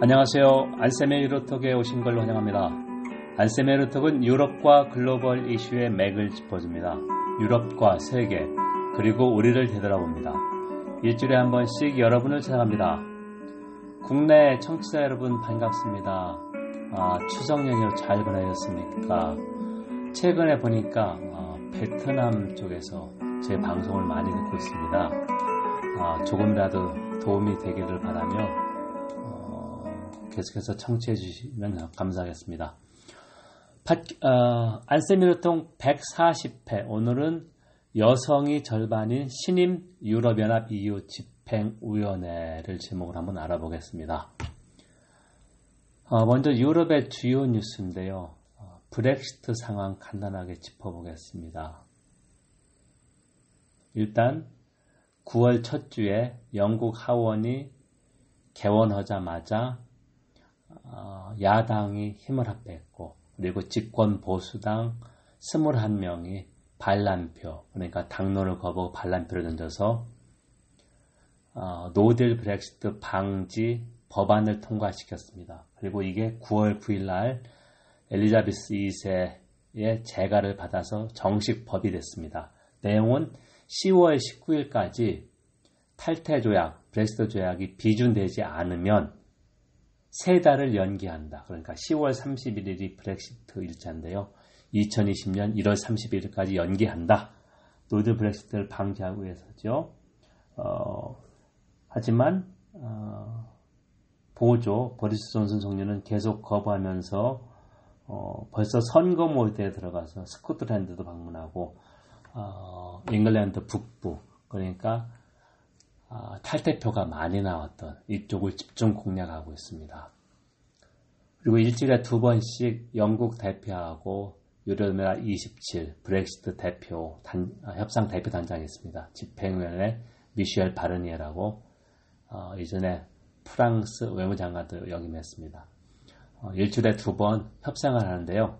안녕하세요. 안세메 유로톡에 오신 걸 환영합니다. 안세메 유로톡은 유럽과 글로벌 이슈의 맥을 짚어줍니다. 유럽과 세계, 그리고 우리를 되돌아봅니다. 일주일에 한 번씩 여러분을 찾아갑니다. 국내 청취자 여러분 반갑습니다. 아, 추석 연휴 잘 보내셨습니까? 최근에 보니까 어, 베트남 쪽에서 제 방송을 많이 듣고 있습니다. 아, 조금이라도 도움이 되기를 바라며 어, 계속해서 청취해 주시면 감사하겠습니다. 어, 안세미르통 140회 오늘은 여성이 절반인 신임 유럽연합 EU 집행위원회를 제목으로 한번 알아보겠습니다. 어, 먼저 유럽의 주요 뉴스인데요. 어, 브렉시트 상황 간단하게 짚어보겠습니다. 일단 9월 첫 주에 영국 하원이 개원하자마자 어, 야당이 힘을 합했고 그리고 집권 보수당 21명이 반란표 그러니까 당론을 거부하고 반란표를 던져서 어, 노딜 브렉시트 방지 법안을 통과시켰습니다. 그리고 이게 9월 9일 날 엘리자베스 2세의 재가를 받아서 정식 법이 됐습니다. 내용은 10월 19일까지 탈퇴 조약, 브렉시트 조약이 비준되지 않으면 세 달을 연기한다. 그러니까 10월 31일이 브렉시트 일자인데요. 2020년 1월 31일까지 연기한다. no deal 브렉시트를 방지하기 위해서죠. 어, 하지만 어, 보조 보리스 존슨 총리는 계속 거부하면서 어, 벌써 선거 모드에 들어가서 스코틀랜드도 방문하고 어, 잉글랜드 북부 그러니까 어, 탈퇴표가 많이 나왔던 이쪽을 집중 공략하고 있습니다. 그리고 일주일에 두 번씩 영국 대표하고 유럽연합 27 브렉시트 대표 단, 아, 협상 대표 단장이 있습니다. 집행위원회 미셸 바르니에라고 어, 이전에 프랑스 외무장관도 역임했습니다. 어, 일주일에 두 번 협상을 하는데요.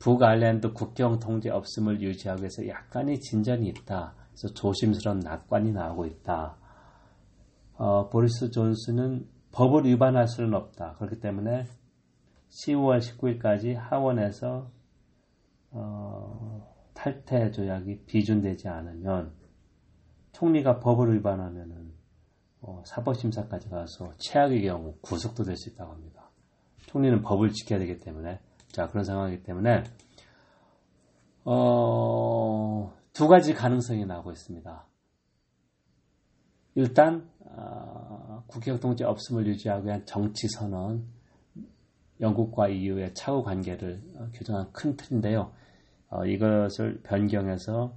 북아일랜드 국경 통제 없음을 유지하기 위해서 약간의 진전이 있다. 그래서 조심스러운 낙관이 나오고 있다. 어, 보리스 존슨은 법을 위반할 수는 없다. 그렇기 때문에 10월 19일까지 하원에서 어, 탈퇴 조약이 비준되지 않으면 총리가 법을 위반하면은 어, 사법심사까지 가서 최악의 경우 구속도 될 수 있다고 합니다. 총리는 법을 지켜야 되기 때문에 자 그런 상황이기 때문에 어, 두 가지 가능성이 나오고 있습니다. 일단 어, 통제 없음을 유지하기 위한 정치 선언, 영국과 EU의 차후 관계를 어, 규정한 큰 틀인데요. 어, 이것을 변경해서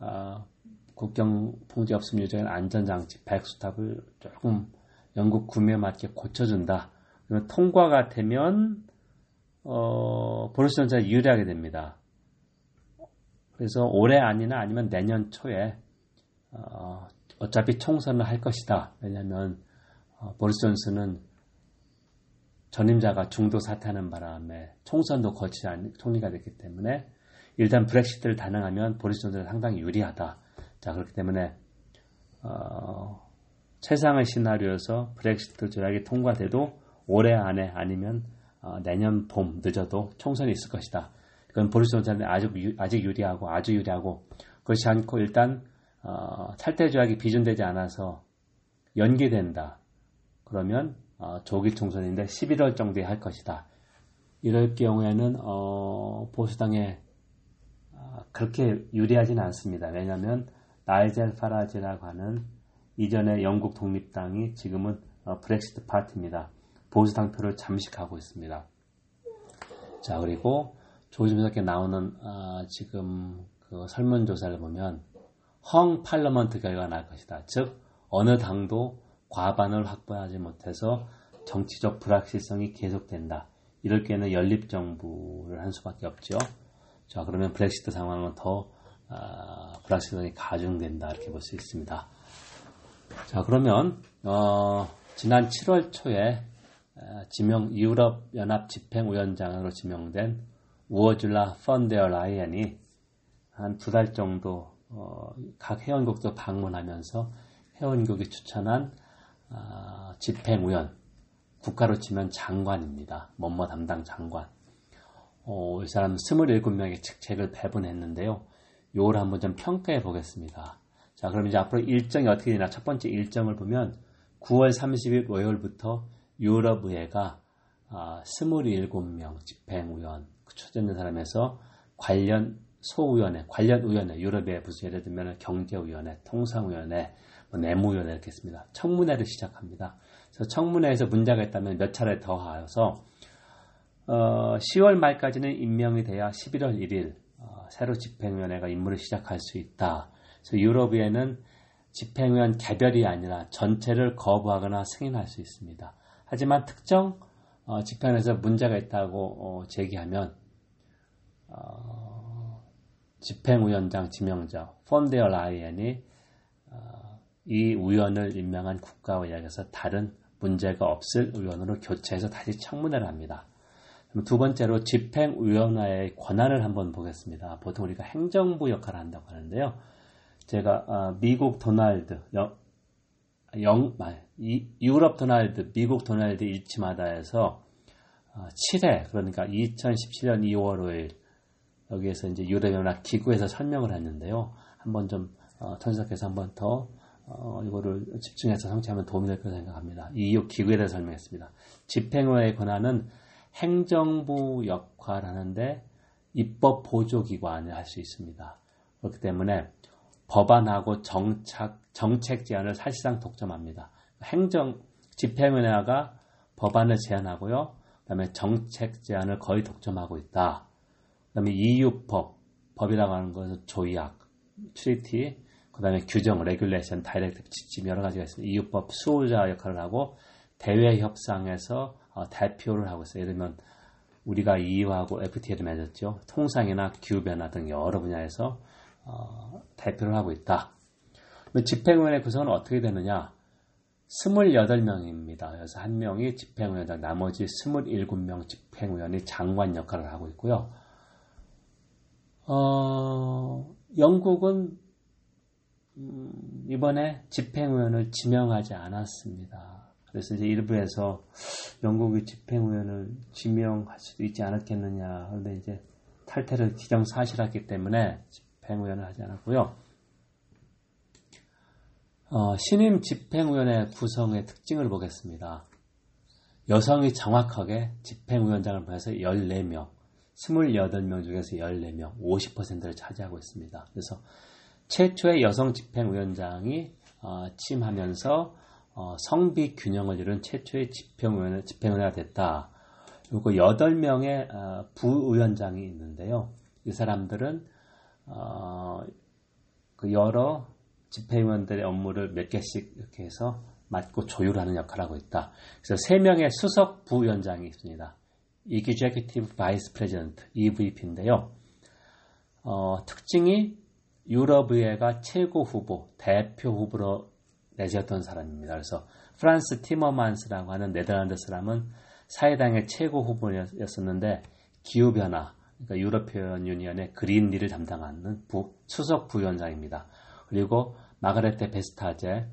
어, 국경 통제 없음 유지한 안전장치 백수탑을 조금 영국 구매에 맞게 고쳐준다. 그러면 통과가 되면 어, 보르스 전자 유리하게 됩니다. 그래서 올해 아니나 아니면 내년 초에 어, 어차피 총선을 할 것이다. 왜냐하면 어, 보리스 존슨은 전임자가 중도 사퇴하는 바람에 총선도 거치지 않은 총리가 됐기 때문에 일단 브렉시트를 단행하면 보리스 존슨은 상당히 유리하다. 자 그렇기 때문에 어, 최상의 시나리오에서 브렉시트 조약이 통과돼도 올해 안에 아니면 어, 내년 봄 늦어도 총선이 있을 것이다. 그건 보리스 존슨은 아주 유, 아직 유리하고 아주 유리하고 그렇지 않고 일단 어, 탈퇴 조약이 비준되지 않아서 연기된다. 그러면 어, 조기 총선인데 11월 정도에 할 것이다. 이럴 경우에는 어, 보수당에 어, 그렇게 유리하지는 않습니다. 왜냐하면 나이젤 파라지라고 하는 이전에 영국 독립당이 지금은 어, 브렉시트 파티입니다. 보수당 표를 잠식하고 있습니다. 자 그리고 조심스럽게 나오는 어, 지금 그 설문조사를 보면 헝 팔러먼트 결과가 날 것이다. 즉 어느 당도 과반을 확보하지 못해서 정치적 불확실성이 계속된다. 이럴 경우에는 연립 정부를 한 수밖에 없죠. 자 그러면 브렉시트 상황은 더 어, 불확실성이 가중된다 이렇게 볼 수 있습니다. 자 그러면 어, 지난 7월 초에 어, 지명 유럽 연합 집행위원장으로 지명된 우어줄라 펀데어 라이언이 한 두 달 정도 어, 각 회원국도 방문하면서 회원국이 추천한 어, 집행위원 국가로 치면 장관입니다. 뭐뭐 담당 장관. 어, 이 사람 27명의 책책을 배분했는데요. 요걸 한번 좀 평가해 보겠습니다. 자, 그럼 이제 앞으로 일정이 어떻게 되나 첫 번째 일정을 보면 9월 30일 월요일부터 유럽의회가 아, 27명 집행위원, 초전된 사람에서 관련 소위원회, 관련 위원회, 유럽의 무슨 예를 들면 경제위원회, 통상위원회, 뭐 내무위원회 이렇게 있습니다. 청문회를 시작합니다. 그래서 청문회에서 문제가 있다면 몇 차례 더 하여서 어, 10월 말까지는 임명이 돼야 11월 1일 어, 새로 집행위원회가 임무를 시작할 수 있다. 그래서 유럽위에는 집행위원 개별이 아니라 전체를 거부하거나 승인할 수 있습니다. 하지만 특정 어, 집행에서 문제가 있다고 어, 제기하면 어, 집행위원장 지명자 폰데어 라이언이 어, 이 위원을 임명한 국가의회에서 다른 문제가 없을 의원으로 교체해서 다시 청문회를 합니다. 두 번째로 집행위원회의 권한을 한번 보겠습니다. 보통 우리가 행정부 역할을 한다고 하는데요. 제가 어, 미국 도널드, 영, 영, 유럽 도널드, 미국 도널드 일치마다 해서 7회, 어, 그러니까 2017년 2월 5일, 여기에서 이제 유럽연합 기구에서 설명을 했는데요. 한번 좀, 어, 전석해서 한번 더, 어, 이거를 집중해서 성취하면 도움이 될 거라 생각합니다. 이 기구에 대해서 설명했습니다. 집행위의 권한은 행정부 역할을 하는데 입법 보조기관을 할 수 있습니다. 그렇기 때문에 법안하고 정착, 정책 제안을 사실상 독점합니다. 행정, 집행위원회가 법안을 제안하고요. 그 다음에 정책 제안을 거의 독점하고 있다. 그 다음에 EU법, 법이라고 하는 것은 조약, treaty, 그 다음에 규정, regulation, directive, 지침 여러 가지가 있습니다. EU법 수호자 역할을 하고 대외 협상에서 어, 대표를 하고 있어요. 예를 들면 우리가 EU하고 FTA를 맺었죠. 통상이나 기후 변화 등 여러 분야에서 어, 대표를 하고 있다. 집행위원회 구성은 어떻게 되느냐? 28명입니다. 그래서 한 명이 집행위원장, 나머지 27명 집행위원이 장관 역할을 하고 있고요. 어, 영국은 음, 이번에 집행위원을 지명하지 않았습니다. 그래서 이제 일부에서 영국의 집행위원을 지명할 수도 있지 않았겠느냐. 그런데 이제 탈퇴를 기정사실했기 때문에 집행위원을 하지 않았고요. 어, 신임 집행위원회 구성의 특징을 보겠습니다. 여성이 정확하게 집행위원장을 보내서 14명, 28명 중에서 14명, 50%를 차지하고 있습니다. 그래서 최초의 여성 집행위원장이 어, 취임하면서 어, 성비 균형을 이룬 최초의 집행위원회, 집행위원회가 됐다. 그리고 8명의 어, 부위원장이 있는데요. 이 사람들은 어, 그 여러 집행위원들의 업무를 몇 개씩 이렇게 해서 맡고 조율하는 역할을 하고 있다. 그래서 3명의 수석 부위원장이 있습니다. Executive Vice President, EVP인데요. 어, 특징이 유럽의회가 최고 후보, 대표 후보로 내세웠던 사람입니다. 그래서 프란스 티머만스라고 하는 네덜란드 사람은 사회당의 최고 후보였었는데 기후변화, 그러니까 European Union의 Green Deal을 담당하는 부, 수석 부위원장입니다. 그리고 마르그레테 베스타게르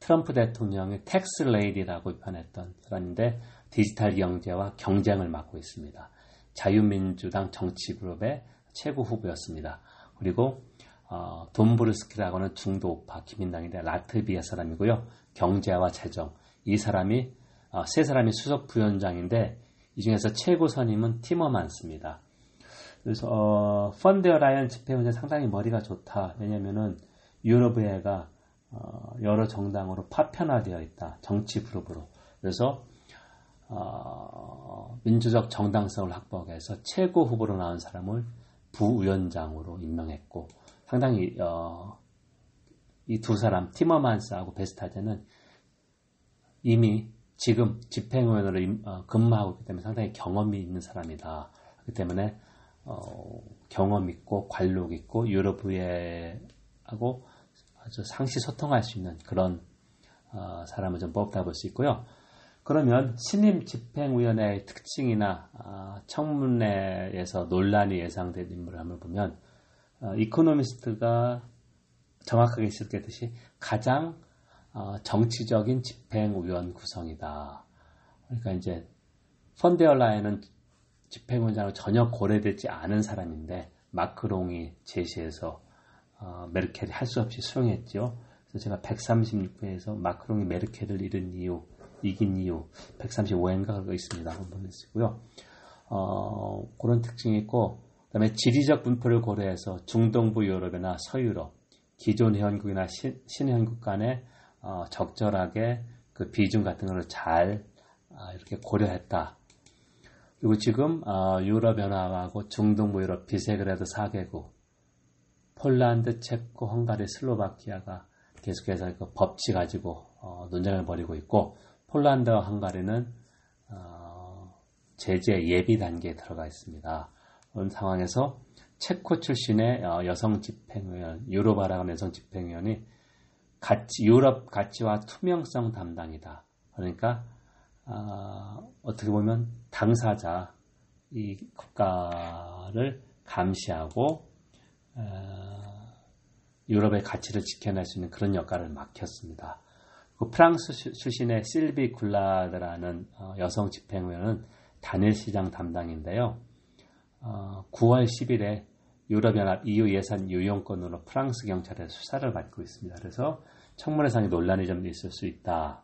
트럼프 대통령의 tax lady라고 표현했던 사람인데 디지털 경제와 경쟁을 맡고 있습니다. 자유민주당 정치그룹의 최고 후보였습니다. 그리고 어, 돈브르스키라고 하는 중도 우파 기민당인데 라트비아 사람이고요. 경제와 재정 이 사람이 어, 세 사람이 수석 부위원장인데 이 중에서 최고 선임은 티머만스입니다. 그래서 어, 펀데어 라이언 집회원장 상당히 머리가 좋다. 왜냐면은 유럽의회가 어, 여러 정당으로 파편화되어 있다. 정치 그룹으로. 그래서 어, 민주적 정당성을 확보해서 최고 후보로 나온 사람을 부위원장으로 임명했고 상당히 어, 이 두 사람 티머만스하고 베스타제는 이미 지금 집행위원으로 어, 근무하고 있기 때문에 상당히 경험이 있는 사람이다. 그렇기 때문에 어, 경험 있고 관록 있고 유럽의회하고 아주 상시 소통할 수 있는 그런 어, 사람을 좀 뽑다 볼 수 있고요. 그러면 신임 집행위원회의 특징이나 어, 청문회에서 논란이 예상된 인물을 한번 보면 어, 이코노미스트가 정확하게 지적했듯이 가장 어, 정치적인 집행위원 구성이다. 그러니까 이제 펀데얼라인은 집행원장으로 전혀 고려되지 않은 사람인데 마크롱이 제시해서 어, 메르켈이 할 수 없이 수용했죠. 그래서 제가 136회에서 마크롱이 메르켈을 잃은 이유, 이긴 이유 135회인가 그거 있습니다. 한번 보내시고요. 어, 그런 특징이 있고 그다음에 지리적 분포를 고려해서 중동부 유럽이나 서유럽, 기존 회원국이나 신, 신회원국 간에 어, 적절하게 그 비중 같은 것을 잘 어, 이렇게 고려했다. 그리고 지금 어, 유럽연합하고 중동부 유럽 비세그레드 4개국, 폴란드, 체코, 헝가리, 슬로바키아가 계속해서 그 법치 가지고 어, 논쟁을 벌이고 있고 폴란드와 헝가리는 어, 제재 예비 단계에 들어가 있습니다. 그런 상황에서 체코 출신의 어, 여성 집행위원, 유로바라는 여성 집행위원이 가치, 유럽 가치와 투명성 담당이다. 그러니까 어, 떻게 보면 당사자 이 국가를 감시하고 어, 유럽의 가치를 지켜낼 수 있는 그런 역할을 맡겼습니다. 그 프랑스 출신의 실비 굴라드라는 어, 여성 집행위원은 단일 시장 담당인데요. 9월 어, 10일에 유럽연합 EU 예산 유용권으로 프랑스 경찰에 수사를 받고 있습니다. 그래서 청문회상에 논란이 좀 있을 수 있다.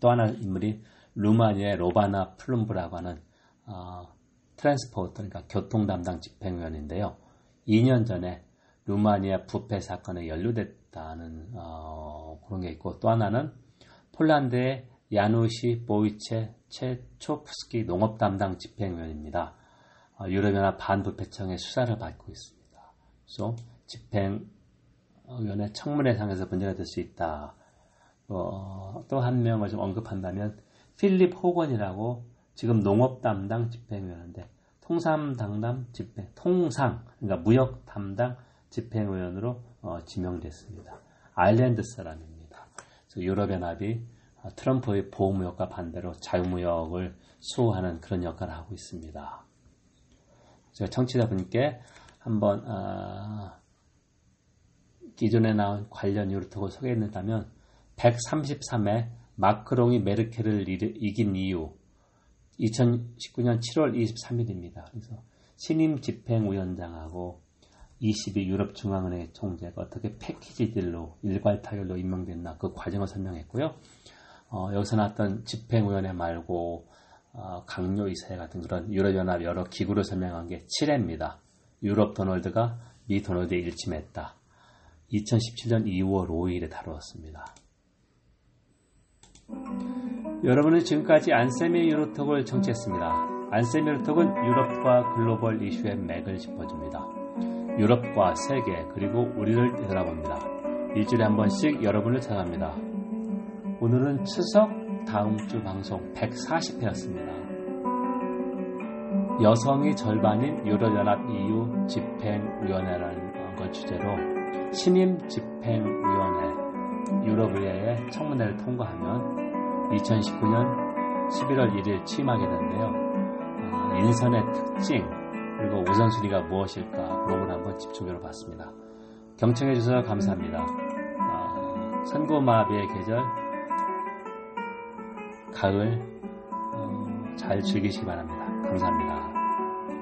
또 하나 인물이 루마니아의 로바나 플룸브라고 하는 어, transport 그러니까 교통 담당 집행위원인데요. 2년 전에 루마니아 부패 사건에 연루됐다는 어, 그런 게 있고 또 하나는 폴란드의 야누시 보이치에호프스키 농업 담당 집행위원입니다. 어, 유럽연합 반부패청의 수사를 받고 있습니다. 그래서 집행위원회 청문회상에서 문제가 될 수 있다. 어, 또 한 명을 좀 언급한다면 필립 호건이라고 지금 농업 담당 집행위원인데 통상 담당 집행 통상 그러니까 무역 담당 집행위원으로 어, 지명됐습니다. 아일랜드 사람입니다. 유럽연합이 어, 트럼프의 보호무역과 반대로 자유무역을 수호하는 그런 역할을 하고 있습니다. 제가 청취자분께 한번 어, 기존에 나온 관련 유로톡을 소개했다면 133회 마크롱이 메르켈을 이긴 이유 2019년 7월 23일입니다. 그래서 신임 집행위원장하고 22 유럽 중앙은행 총재가 어떻게 패키지들로 일괄 타결로 임명됐나 그 과정을 설명했고요. 어, 여기서 나왔던 집행위원회 말고 어, 강요이사회 같은 그런 유럽연합 여러 기구를 설명한 게 7회입니다. 유럽 도널드가 미 도널드에 일침했다. 2017년 2월 5일에 다루었습니다. 여러분은 지금까지 안세미 유로톡을 청취했습니다. 안세미 유로톡은 유럽과 글로벌 이슈의 맥을 짚어줍니다. 유럽과 세계 그리고 우리를 되돌아봅니다. 일주일에 한 번씩 여러분을 찾아갑니다. 오늘은 추석 다음 주 방송 140회였습니다. 여성이 절반인 유럽연합 EU 집행위원회라는 걸 주제로 신임 집행위원회 유럽의회의 청문회를 통과하면 2019년 11월 1일 취임하게 되는데요. 어, 인선의 특징 그리고 우선순위가 무엇일까 걸 한번 집중적으로 봤습니다. 경청해 주셔서 감사합니다. 어, 선고마비의 계절 가을 어, 잘 즐기시기 바랍니다. 감사합니다.